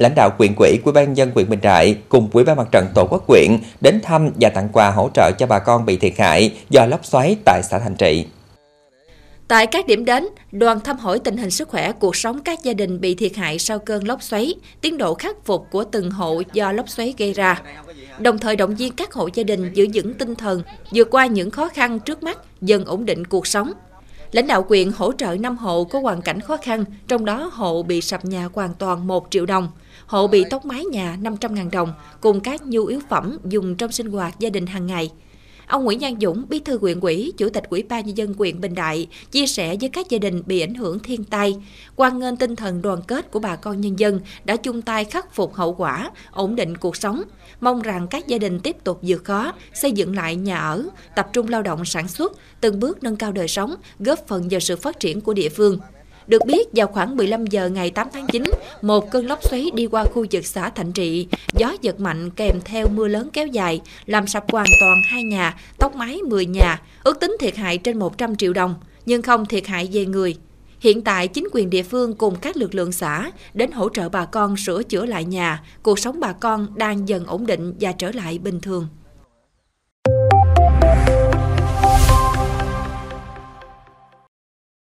lãnh đạo quyện quỹ của ban dân quyện Bình Đại cùng quỹ ban mặt trận Tổ quốc quyện đến thăm và tặng quà hỗ trợ cho bà con bị thiệt hại do lốc xoáy tại xã Thành Trị. Tại các điểm đến, đoàn thăm hỏi tình hình sức khỏe, cuộc sống các gia đình bị thiệt hại sau cơn lốc xoáy, tiến độ khắc phục của từng hộ do lốc xoáy gây ra. Đồng thời động viên các hộ gia đình giữ vững tinh thần, vượt qua những khó khăn trước mắt, dần ổn định cuộc sống. Lãnh đạo quyện hỗ trợ 5 hộ có hoàn cảnh khó khăn, trong đó hộ bị sập nhà hoàn toàn 1 triệu đồng, hộ bị tốc mái nhà 500.000 đồng, cùng các nhu yếu phẩm dùng trong sinh hoạt gia đình hàng ngày. Ông Nguyễn Văn Dũng, Bí thư huyện ủy, Chủ tịch Ủy ban nhân dân huyện Bình Đại chia sẻ với các gia đình bị ảnh hưởng thiên tai, quan ngân tinh thần đoàn kết của bà con nhân dân đã chung tay khắc phục hậu quả, ổn định cuộc sống. Mong rằng các gia đình tiếp tục vượt khó, xây dựng lại nhà ở, tập trung lao động sản xuất, từng bước nâng cao đời sống, góp phần vào sự phát triển của địa phương. Được biết, vào khoảng 15 giờ ngày 8 tháng 9, một cơn lốc xoáy đi qua khu vực xã Thạnh Trị, gió giật mạnh kèm theo mưa lớn kéo dài, làm sập hoàn toàn hai nhà, tốc mái 10 nhà, ước tính thiệt hại trên 100 triệu đồng, nhưng không thiệt hại về người. Hiện tại, chính quyền địa phương cùng các lực lượng xã đến hỗ trợ bà con sửa chữa lại nhà, cuộc sống bà con đang dần ổn định và trở lại bình thường.